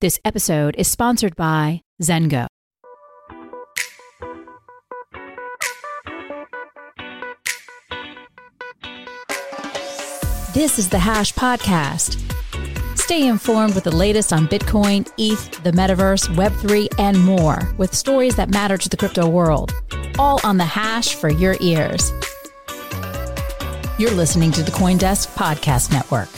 This episode is sponsored by Zengo. This is the Hash Podcast. Stay informed with the latest on Bitcoin, ETH, the metaverse, Web3, and more with stories that matter to the crypto world. All on the hash for your ears. You're listening to the Coindesk Podcast Network.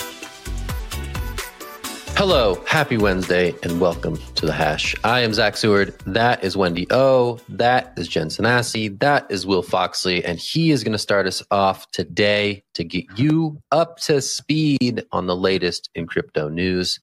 Hello, happy Wednesday, and welcome to the Hash. I am Zach Seward. That is Wendy O. That is Jen Sanasie. That is Will Foxley, and he is going to start us off today to get you up to speed on the latest in crypto news.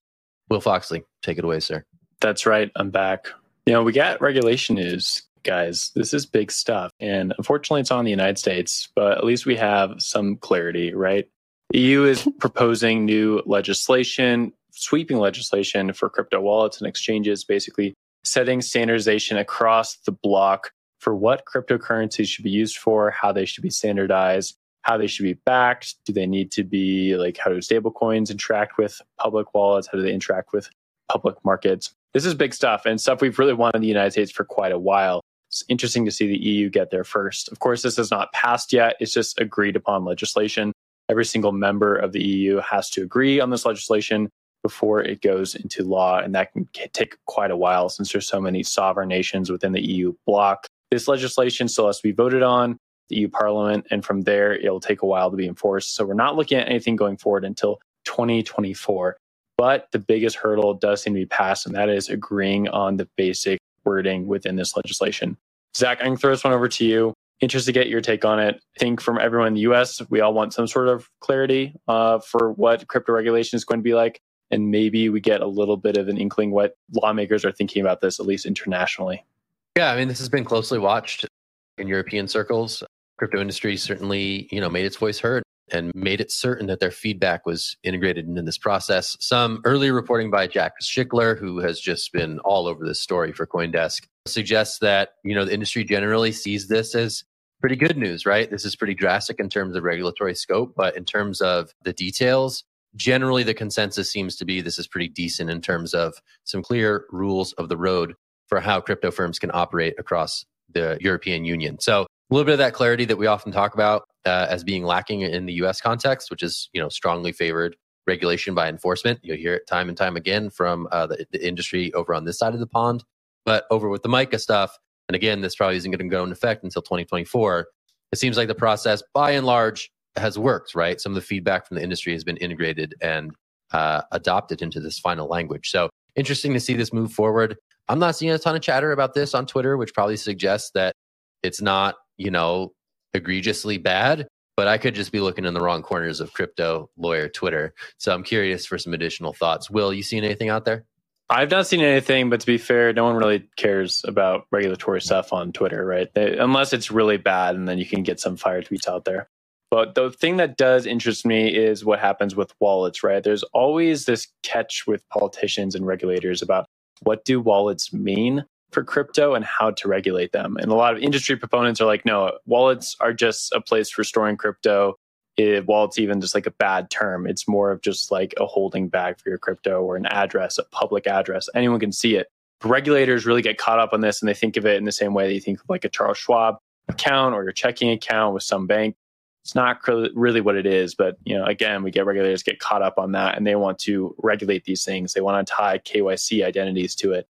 Will Foxley, take it away, sir. That's right. I'm back. You know, we got regulation news, guys. This is big stuff, and unfortunately, it's on the United States, but at least we have some clarity, right? The EU is proposing new legislation sweeping legislation for crypto wallets and exchanges, basically setting standardization across the block for what cryptocurrencies should be used for, how they should be standardized, how they should be backed. Do they need to be like how do stablecoins interact with public wallets? How do they interact with public markets? This is big stuff and stuff we've really wanted in the United States for quite a while. It's interesting to see the EU get there first. Of course, this is not passed yet. It's just agreed upon legislation. Every single member of the EU has to agree on this legislation before it goes into law. And that can take quite a while since there's so many sovereign nations within the EU bloc. This legislation still has to be voted on, the EU Parliament, and from there, it'll take a while to be enforced. So we're not looking at anything going forward until 2024. But the biggest hurdle does seem to be passed, and that is agreeing on the basic wording within this legislation. Zach, I can throw this one over to you. Interested to get your take on it. I think from everyone in the US, we all want some sort of clarity uh, for what crypto regulation is going to be like and maybe we get a little bit of an inkling what lawmakers are thinking about this, at least internationally. Yeah, I mean, this has been closely watched in European circles. Crypto industry certainly, you know, made its voice heard and made it certain that their feedback was integrated into this process. Some early reporting by Jack Schickler, who has just been all over this story for CoinDesk, suggests that, you know, the industry generally sees this as pretty good news, right? This is pretty drastic in terms of regulatory scope, but in terms of the details, generally the consensus seems to be this is pretty decent in terms of some clear rules of the road for how crypto firms can operate across the European Union. So a little bit of that clarity that we often talk about uh, as being lacking in the US context, which is, you know, strongly favored regulation by enforcement. You'll hear it time and time again from uh, the, the industry over on this side of the pond. But over with the MICA stuff, and again, this probably isn't going to go into effect until 2024. It seems like the process, by and large, has worked, right? Some of the feedback from the industry has been integrated and uh, adopted into this final language. So interesting to see this move forward. I'm not seeing a ton of chatter about this on Twitter, which probably suggests that it's not, you know, egregiously bad, but I could just be looking in the wrong corners of crypto lawyer Twitter. So I'm curious for some additional thoughts. Will, you seen anything out there? I've not seen anything, but to be fair, no one really cares about regulatory stuff on Twitter, right? They, unless it's really bad, and then you can get some fire tweets out there. But the thing that does interest me is what happens with wallets, right? There's always this catch with politicians and regulators about what do wallets mean for crypto and how to regulate them. And a lot of industry proponents are like, no, wallets are just a place for storing crypto. It, wallets even just like a bad term. It's more of just like a holding bag for your crypto or an address, a public address. Anyone can see it. Regulators really get caught up on this and they think of it in the same way that you think of like a Charles Schwab account or your checking account with some bank It's not really what it is, but you know, again, we get regulators get caught up on that, and they want to regulate these things. They want to tie KYC identities to it.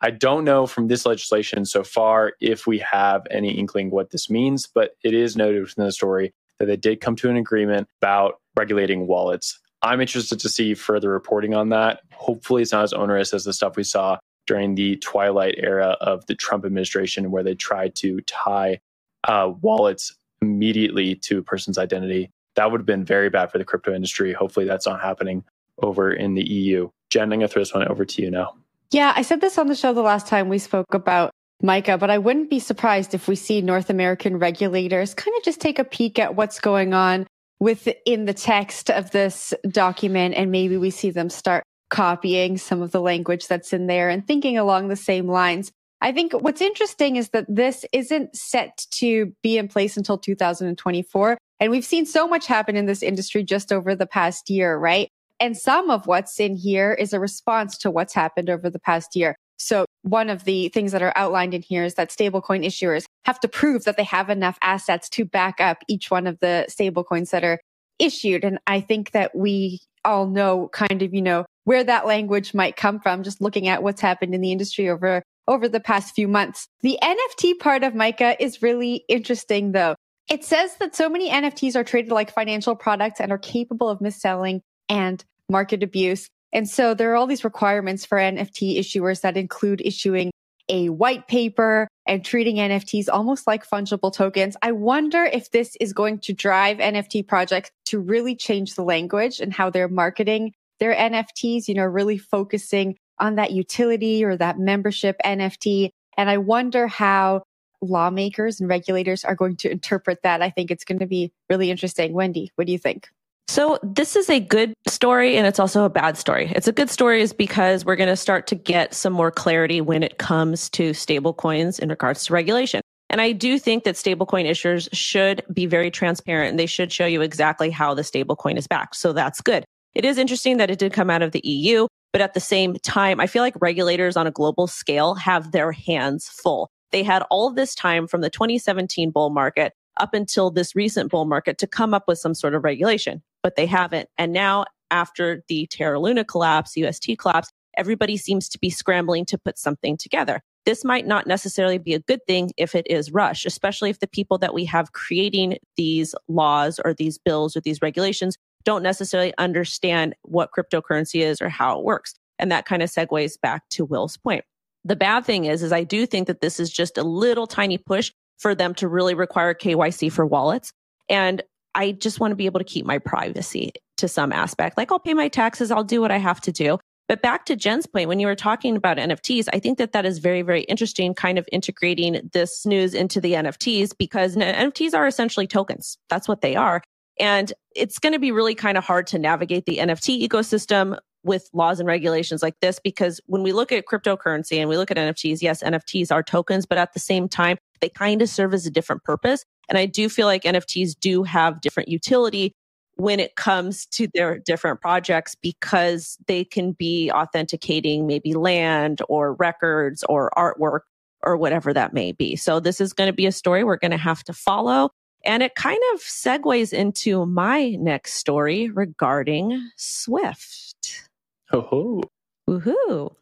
I don't know from this legislation so far if we have any inkling what this means, but it is noted within the story that they did come to an agreement about regulating wallets. I'm interested to see further reporting on that. Hopefully, it's not as onerous as the stuff we saw during the twilight era of the Trump administration, where they tried to tie uh, wallets immediately to a person's identity. That would have been very bad for the crypto industry. Hopefully, that's not happening over in the EU. Jen, I'm going to throw this one over to you now. Yeah, I said this on the show the last time we spoke about MiCA, but I wouldn't be surprised if we see North American regulators kind of just take a peek at what's going on within the text of this document and maybe we see them start copying some of the language that's in there and thinking along the same lines. I think what's interesting is that this isn't set to be in place until 2024. And we've seen so much happen in this industry just over the past year, right? And some of what's in here is a response to what's happened over the past year. So one of the things that are outlined in here is that stablecoin issuers have to prove that they have enough assets to back up each one of the stablecoins that are issued. And I think that we all know kind of, you know, where that language might come from, just looking at what's happened in the industry over, over the past few months. The NFT part of MiCA is really interesting though. It says that so many NFTs are traded like financial products and are capable of mis-selling and market abuse. And so there are all these requirements for NFT issuers that include issuing a white paper and treating NFTs almost like fungible tokens. I wonder if this is going to drive NFT projects to really change the language and how they're marketing their NFTs, you know, really focusing on that utility or that membership NFT. And I wonder how lawmakers and regulators are going to interpret that. I think it's going to be really interesting. Wendy, what do you think? So this is a good story and it's also a bad story. It's a good story is because we're going to start to get some more clarity when it comes to stable coins in regards to regulation. And I do think that stablecoin issuers should be very transparent and they should show you exactly how the stablecoin is backed. So that's good. It is interesting that it did come out of the EU, but at the same time, I feel like regulators on a global scale have their hands full. They had all this time from the 2017 bull market up until this recent bull market to come up with some sort of regulation, but they haven't. And now after the Terra Luna collapse, UST collapse, everybody seems to be scrambling to put something together. This might not necessarily be a good thing if it is rush, especially if the people that we have creating these laws or these bills or these regulations don't necessarily understand what cryptocurrency is or how it works. And that kind of segues back to Will's point. The bad thing is, is I do think that this is just a little tiny push for them to really require KYC for wallets. And I just want to be able to keep my privacy to some aspect. Like I'll pay my taxes, I'll do what I have to do. But back to Jen's point, when you were talking about NFTs, I think that that is very, very interesting, kind of integrating this news into the NFTs because NFTs are essentially tokens. That's what they are. And it's going to be really kind of hard to navigate the NFT ecosystem with laws and regulations like this because when we look at cryptocurrency and we look at NFTs, yes, NFTs are tokens, but at the same time, they kind of serve as a different purpose. And I do feel like NFTs do have different utility when it comes to their different projects because they can be authenticating maybe land or records or artwork or whatever that may be. So this is going to be a story we're going to have to follow. And it kind of segues into my next story regarding Swift. Oh, woohoo.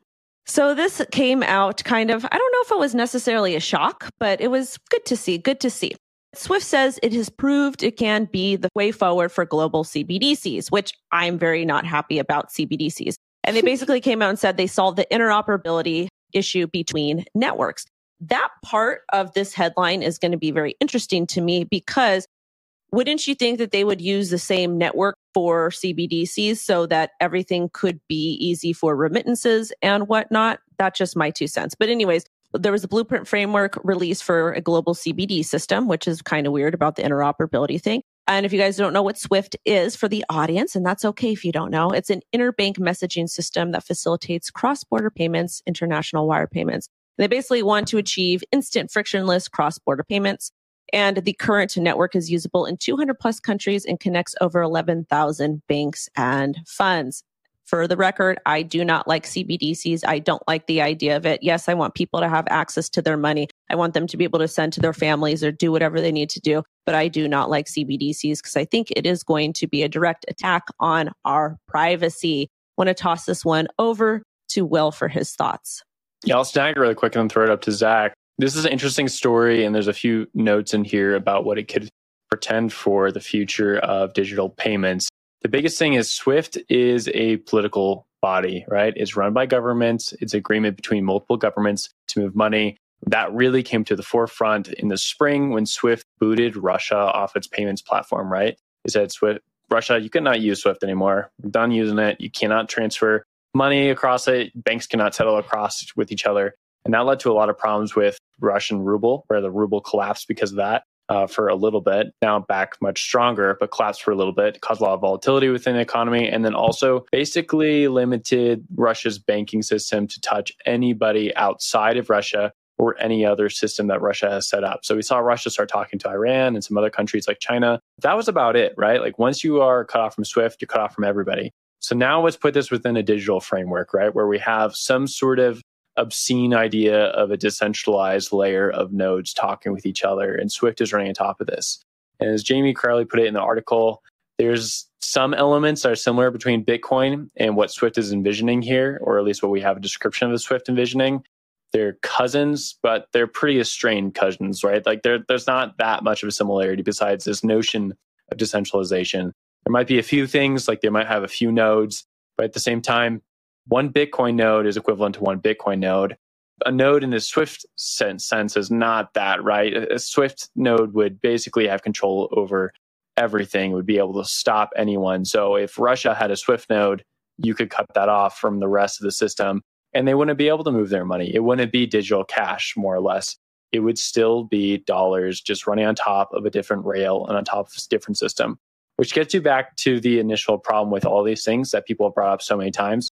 So this came out kind of, I don't know if it was necessarily a shock, but it was good to see, good to see. Swift says it has proved it can be the way forward for global CBDCs, which I'm very not happy about CBDCs. And they basically came out and said they solved the interoperability issue between networks. That part of this headline is going to be very interesting to me because wouldn't you think that they would use the same network for CBDCs so that everything could be easy for remittances and whatnot? That's just my two cents. But anyways, there was a blueprint framework released for a global CBD system, which is kind of weird about the interoperability thing. And if you guys don't know what Swift is for the audience, and that's okay if you don't know, it's an interbank messaging system that facilitates cross border payments, international wire payments. They basically want to achieve instant frictionless cross border payments. And the current network is usable in 200 plus countries and connects over 11,000 banks and funds. For the record, I do not like CBDCs. I don't like the idea of it. Yes, I want people to have access to their money. I want them to be able to send to their families or do whatever they need to do. but I do not like CBDCs because I think it is going to be a direct attack on our privacy. I Want to toss this one over to Will for his thoughts. Yeah, I'll snag it really quick and then throw it up to Zach. This is an interesting story, and there's a few notes in here about what it could pretend for the future of digital payments. The biggest thing is SWIFT is a political body, right? It's run by governments. It's agreement between multiple governments to move money. That really came to the forefront in the spring when SWIFT booted Russia off its payments platform, right? It said SWIFT, Russia, you cannot use SWIFT anymore. We're done using it. You cannot transfer money across it. Banks cannot settle across with each other. And that led to a lot of problems with Russian ruble, where the ruble collapsed because of that uh, for a little bit. Now back much stronger, but collapsed for a little bit, caused a lot of volatility within the economy, and then also basically limited Russia's banking system to touch anybody outside of Russia or any other system that Russia has set up. So we saw Russia start talking to Iran and some other countries like China. That was about it, right? Like once you are cut off from SWIFT, you're cut off from everybody. So now let's put this within a digital framework, right? Where we have some sort of obscene idea of a decentralized layer of nodes talking with each other. And Swift is running on top of this. And as Jamie Crawley put it in the article, there's some elements that are similar between Bitcoin and what Swift is envisioning here, or at least what we have a description of the Swift envisioning. They're cousins, but they're pretty estranged cousins, right? Like there's not that much of a similarity besides this notion of decentralization. There might be a few things, like they might have a few nodes, but at the same time, one Bitcoin node is equivalent to one Bitcoin node. A node in the Swift sense, sense is not that, right? A Swift node would basically have control over everything, would be able to stop anyone. So if Russia had a Swift node, you could cut that off from the rest of the system and they wouldn't be able to move their money. It wouldn't be digital cash, more or less. It would still be dollars just running on top of a different rail and on top of a different system which gets you back to the initial problem with all these things that people have brought up so many times.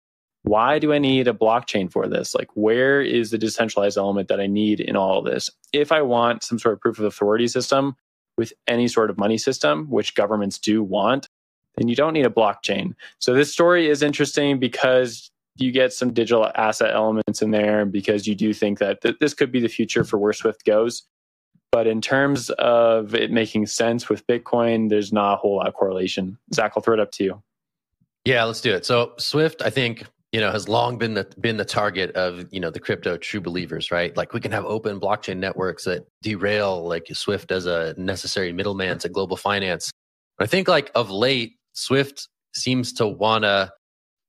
Why do I need a blockchain for this? Like, where is the decentralized element that I need in all of this? If I want some sort of proof of authority system with any sort of money system, which governments do want, then you don't need a blockchain. So this story is interesting because you get some digital asset elements in there because you do think that th- this could be the future for where Swift goes. But in terms of it making sense with Bitcoin, there's not a whole lot of correlation. Zach, I'll throw it up to you. Yeah, let's do it. So Swift, I think, you know, has long been the been the target of, you know, the crypto true believers, right? Like we can have open blockchain networks that derail like Swift as a necessary middleman to global finance. I think like of late, Swift seems to wanna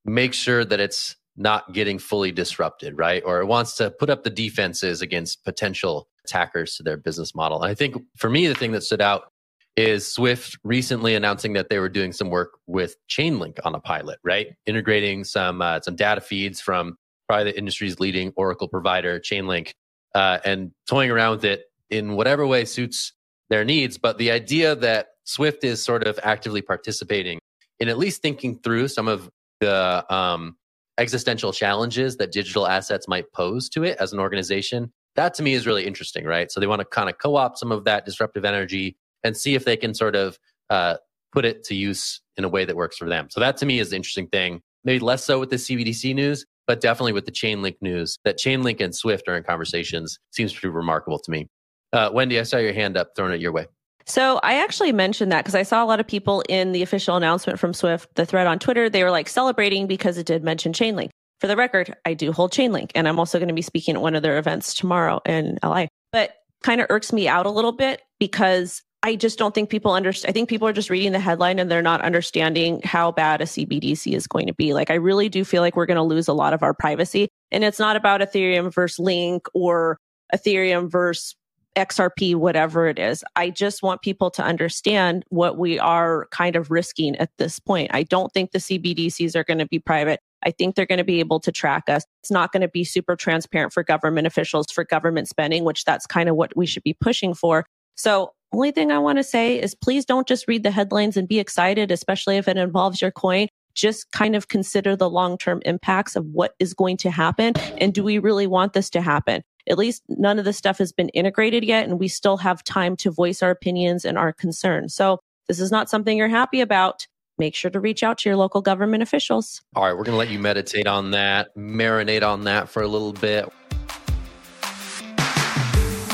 make sure that it's not getting fully disrupted, right? Or it wants to put up the defenses against potential attackers to their business model. And I think for me, the thing that stood out is Swift recently announcing that they were doing some work with Chainlink on a pilot, right? Integrating some uh, some data feeds from probably the industry's leading Oracle provider, Chainlink, uh, and toying around with it in whatever way suits their needs. But the idea that Swift is sort of actively participating in at least thinking through some of the um, existential challenges that digital assets might pose to it as an organization that to me is really interesting, right? So they want to kind of co opt some of that disruptive energy and see if they can sort of uh, put it to use in a way that works for them. So that to me is the interesting thing. Maybe less so with the CBDC news, but definitely with the Chainlink news. That Chainlink and Swift are in conversations seems pretty remarkable to me. Uh, Wendy, I saw your hand up, throwing it your way. So I actually mentioned that because I saw a lot of people in the official announcement from Swift, the thread on Twitter, they were like celebrating because it did mention Chainlink. For the record, I do hold Chainlink and I'm also going to be speaking at one of their events tomorrow in LA. But kind of irks me out a little bit because I just don't think people understand. I think people are just reading the headline and they're not understanding how bad a CBDC is going to be. Like, I really do feel like we're going to lose a lot of our privacy. And it's not about Ethereum versus Link or Ethereum versus XRP, whatever it is. I just want people to understand what we are kind of risking at this point. I don't think the CBDCs are going to be private. I think they're going to be able to track us. It's not going to be super transparent for government officials for government spending, which that's kind of what we should be pushing for. So only thing I want to say is please don't just read the headlines and be excited, especially if it involves your coin. Just kind of consider the long term impacts of what is going to happen. And do we really want this to happen? At least none of this stuff has been integrated yet, and we still have time to voice our opinions and our concerns. So this is not something you're happy about make sure to reach out to your local government officials. All right, we're going to let you meditate on that, marinate on that for a little bit.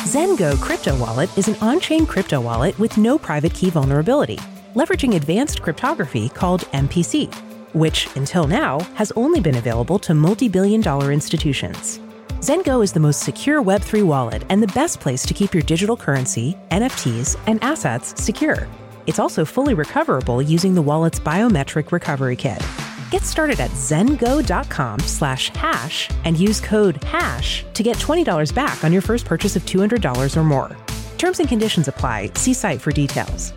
Zengo Crypto Wallet is an on chain crypto wallet with no private key vulnerability, leveraging advanced cryptography called MPC, which, until now, has only been available to multi billion dollar institutions. Zengo is the most secure Web3 wallet and the best place to keep your digital currency, NFTs, and assets secure. It's also fully recoverable using the wallet's biometric recovery kit. Get started at zengo.com slash hash and use code HASH to get $20 back on your first purchase of $200 or more. Terms and conditions apply. See site for details.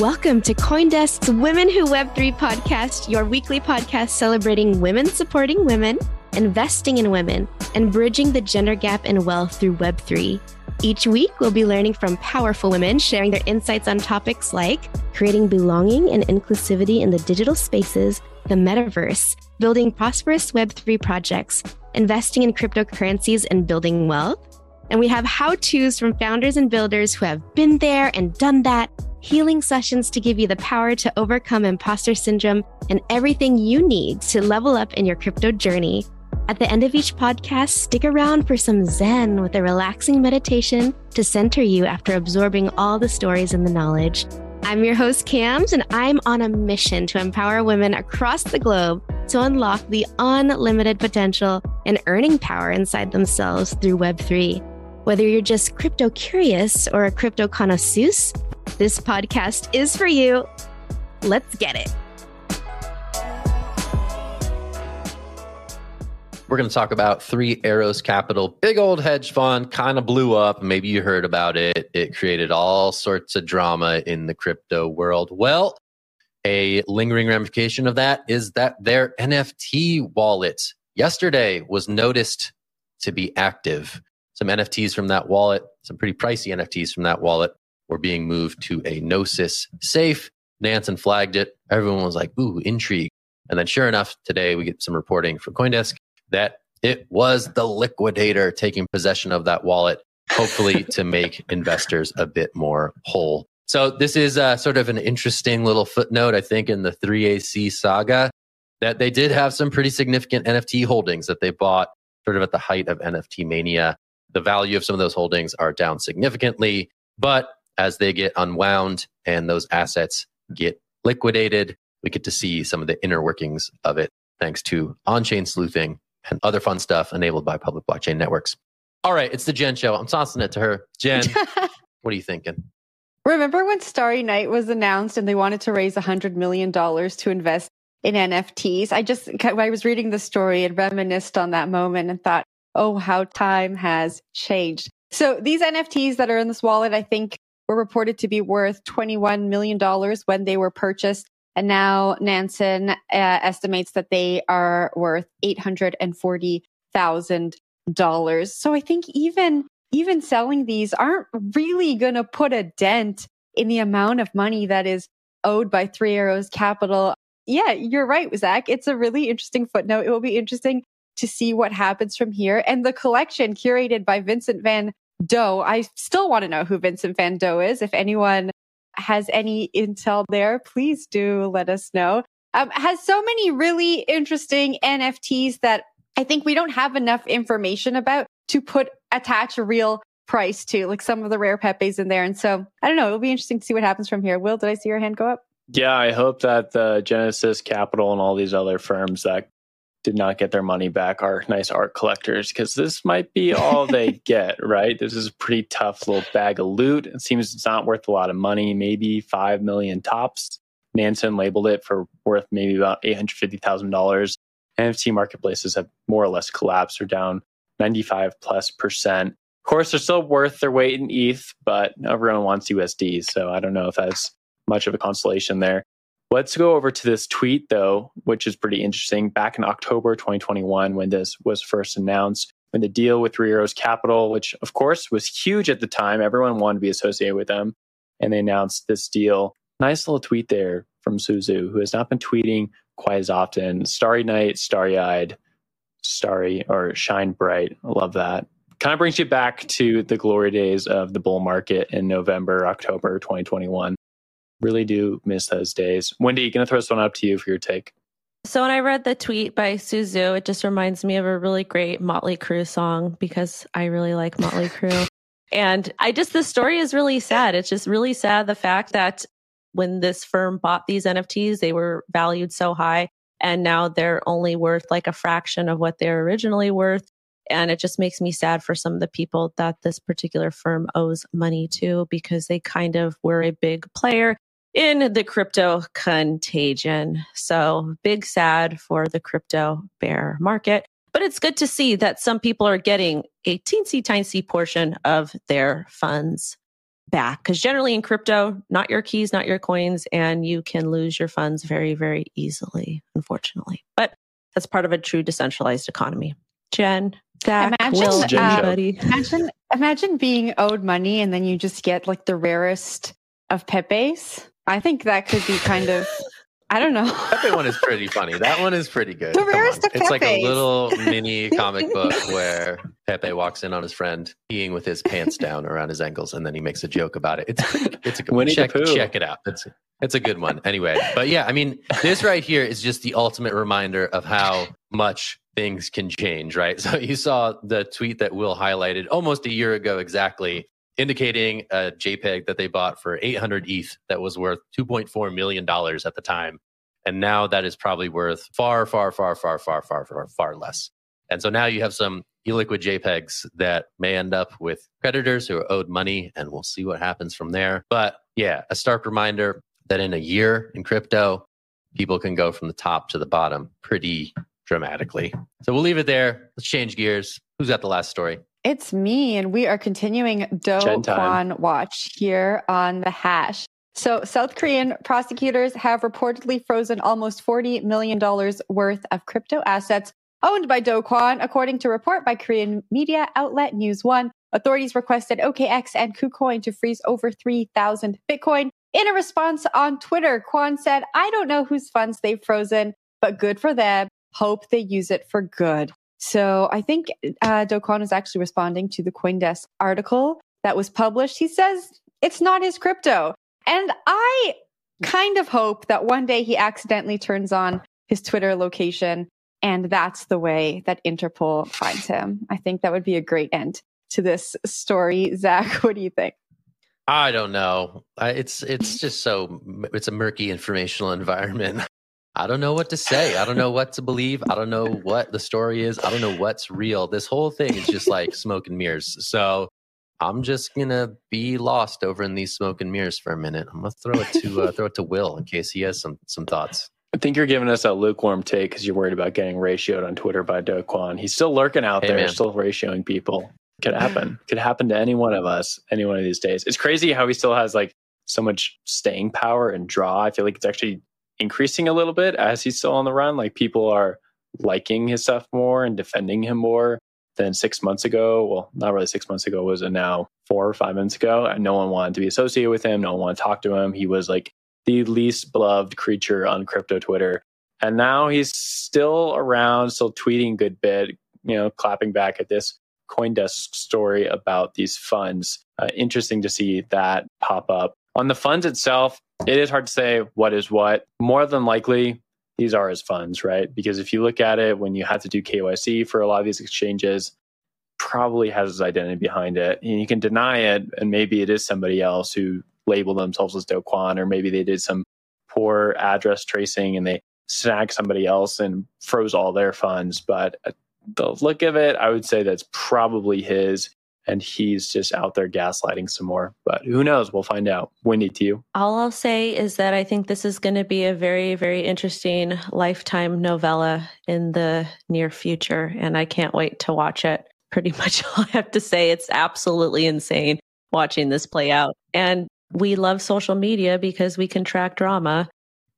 Welcome to Coindesk's Women Who Web3 podcast, your weekly podcast celebrating women supporting women, investing in women, and bridging the gender gap in wealth through Web3. Each week, we'll be learning from powerful women sharing their insights on topics like creating belonging and inclusivity in the digital spaces, the metaverse, building prosperous Web3 projects, investing in cryptocurrencies, and building wealth. And we have how to's from founders and builders who have been there and done that healing sessions to give you the power to overcome imposter syndrome and everything you need to level up in your crypto journey. At the end of each podcast, stick around for some Zen with a relaxing meditation to center you after absorbing all the stories and the knowledge. I'm your host, Cams, and I'm on a mission to empower women across the globe to unlock the unlimited potential and earning power inside themselves through Web3. Whether you're just crypto curious or a crypto connoisseur, this podcast is for you. Let's get it. We're going to talk about Three Arrows Capital. Big old hedge fund kind of blew up. Maybe you heard about it. It created all sorts of drama in the crypto world. Well, a lingering ramification of that is that their NFT wallet yesterday was noticed to be active. Some NFTs from that wallet, some pretty pricey NFTs from that wallet, were being moved to a Gnosis safe. Nansen flagged it. Everyone was like, ooh, intrigue. And then sure enough, today we get some reporting from Coindesk that it was the liquidator taking possession of that wallet, hopefully to make investors a bit more whole. So this is uh, sort of an interesting little footnote, I think, in the 3AC saga that they did have some pretty significant NFT holdings that they bought sort of at the height of NFT mania. The value of some of those holdings are down significantly, but as they get unwound and those assets get liquidated, we get to see some of the inner workings of it thanks to on chain sleuthing and other fun stuff enabled by public blockchain networks. All right, it's the Jen show. I'm tossing it to her. Jen, what are you thinking? Remember when Starry Night was announced and they wanted to raise $100 million to invest in NFTs? I just, I was reading the story and reminisced on that moment and thought, oh, how time has changed. So these NFTs that are in this wallet, I think were reported to be worth $21 million when they were purchased. And now Nansen uh, estimates that they are worth $840,000. So I think even, even selling these aren't really going to put a dent in the amount of money that is owed by Three Arrows Capital. Yeah, you're right, Zach. It's a really interesting footnote. It will be interesting to see what happens from here. And the collection curated by Vincent Van Dough, I still want to know who Vincent Van Dough is. If anyone has any intel there, please do let us know. Um, has so many really interesting NFTs that I think we don't have enough information about to put attach a real price to, like some of the rare Pepes in there. And so I don't know. It'll be interesting to see what happens from here. Will, did I see your hand go up? Yeah, I hope that the Genesis Capital and all these other firms that did not get their money back are nice art collectors because this might be all they get, right? This is a pretty tough little bag of loot. It seems it's not worth a lot of money, maybe five million tops. Nansen labeled it for worth maybe about $850,000. NFT marketplaces have more or less collapsed or down 95 plus percent. Of course, they're still worth their weight in ETH, but everyone wants USD. So I don't know if that's much of a consolation there. Let's go over to this tweet, though, which is pretty interesting. Back in October 2021, when this was first announced, when the deal with Three Arrows Capital, which of course was huge at the time, everyone wanted to be associated with them, and they announced this deal. Nice little tweet there from Su Zhu, who has not been tweeting quite as often. Starry night, starry eyed, starry or shine bright. I love that. Kind of brings you back to the glory days of the bull market in November, October 2021. Really do miss those days. Wendy, going to throw this one up to you for your take. So when I read the tweet by Su Zhu, it just reminds me of a really great Motley Crue song because I really like Motley Crue. and I just, the story is really sad. It's just really sad the fact that when this firm bought these NFTs, they were valued so high and now they're only worth like a fraction of what they're originally worth. And it just makes me sad for some of the people that this particular firm owes money to because they kind of were a big player in the crypto contagion. So big sad for the crypto bear market. But it's good to see that some people are getting a teensy tiny portion of their funds back. Because generally in crypto, not your keys, not your coins, and you can lose your funds very, very easily, unfortunately. But that's part of a true decentralized economy. Jen, Zach, imagine, Will, uh, imagine, imagine being owed money and then you just get like the rarest of Pepe's. I think that could be kind of I don't know. Pepe one is pretty funny. That one is pretty good. The rarest of It's like a little mini comic book where Pepe walks in on his friend peeing with his pants down around his ankles, and then he makes a joke about it. It's pretty, it's a good one. Check, check it out. It's it's a good one. Anyway, but yeah, I mean, this right here is just the ultimate reminder of how much things can change, right? So you saw the tweet that Will highlighted almost a year ago exactly, indicating a JPEG that they bought for 800 ETH that was worth 2.4 million dollars at the time, and now that is probably worth far, far, far, far, far, far, far, far less. And so now you have some illiquid JPEGs that may end up with creditors who are owed money, and we'll see what happens from there. But yeah, a stark reminder that in a year in crypto, people can go from the top to the bottom pretty dramatically. So we'll leave it there. Let's change gears. Who's got the last story? It's me, and we are continuing Do. Kwon Watch here on the hash. So, South Korean prosecutors have reportedly frozen almost $40 million worth of crypto assets owned by Do Kwon, according to a report by Korean media outlet News One. Authorities requested OKX and KuCoin to freeze over 3,000 Bitcoin. In a response on Twitter, Kwon said, I don't know whose funds they've frozen, but good for them. Hope they use it for good. So I think uh, Do Kwon is actually responding to the Coindesk article that was published. He says it's not his crypto. And I kind of hope that one day he accidentally turns on his Twitter location and that's the way that Interpol finds him. I think that would be a great end to this story. Zach, what do you think? I don't know. I, it's it's just so it's a murky informational environment. I don't know what to say. I don't know what to believe. I don't know what the story is. I don't know what's real. This whole thing is just like smoke and mirrors. So I'm just gonna be lost over in these smoke and mirrors for a minute. I'm gonna throw it to uh, throw it to Will in case he has some some thoughts. I think you're giving us a lukewarm take because you're worried about getting ratioed on Twitter by Do Kwon. He's still lurking out Hey, there, man. still ratioing people. Could happen. Could happen to any one of us, any one of these days. It's crazy how he still has like so much staying power and draw. I feel like it's actually increasing a little bit as he's still on the run. Like people are liking his stuff more and defending him more than six months ago. Well, not really six months ago, was it now four or five months ago? No one wanted to be associated with him. No one wanted to talk to him. He was like the least beloved creature on crypto Twitter. And now he's still around, still tweeting good bit, you know, clapping back at this Coindesk story about these funds. Uh, interesting to see that pop up. On the funds itself, it is hard to say what is what. More than likely, these are his funds, right? Because if you look at it, when you have to do KYC for a lot of these exchanges, probably has his identity behind it. And you can deny it, and maybe it is somebody else who labeled themselves as Do Kwon, or maybe they did some poor address tracing and they snagged somebody else and froze all their funds. But uh, the look of it, I would say that's probably his, and he's just out there gaslighting some more. But who knows? We'll find out. Wendy, to you. All I'll say is that I think this is going to be a very, very interesting lifetime novella in the near future. And I can't wait to watch it. Pretty much all I have to say. It's absolutely insane watching this play out. And we love social media because we can track drama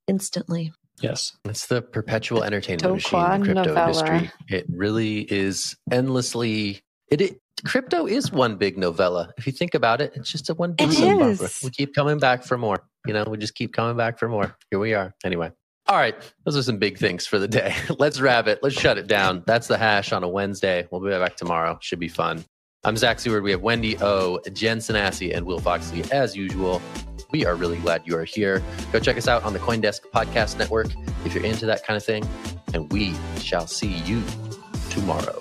instantly. Yes. It's the perpetual entertainment Do machine, the crypto novella. industry. It really is endlessly. It, it crypto is one big novella. If you think about it, it's just a one big soap opera. We keep coming back for more. You know, we just keep coming back for more. Here we are. Anyway. All right, those are some big things for the day. Let's wrap it. Let's shut it down. That's the hash on a Wednesday. We'll be back tomorrow. Should be fun. I'm Zach Seward. We have Wendy O, Jen Sanasie, and Will Foxley as usual. We are really glad you are here. Go check us out on the Coindesk Podcast Network. if you're into that kind of thing. And we shall see you tomorrow.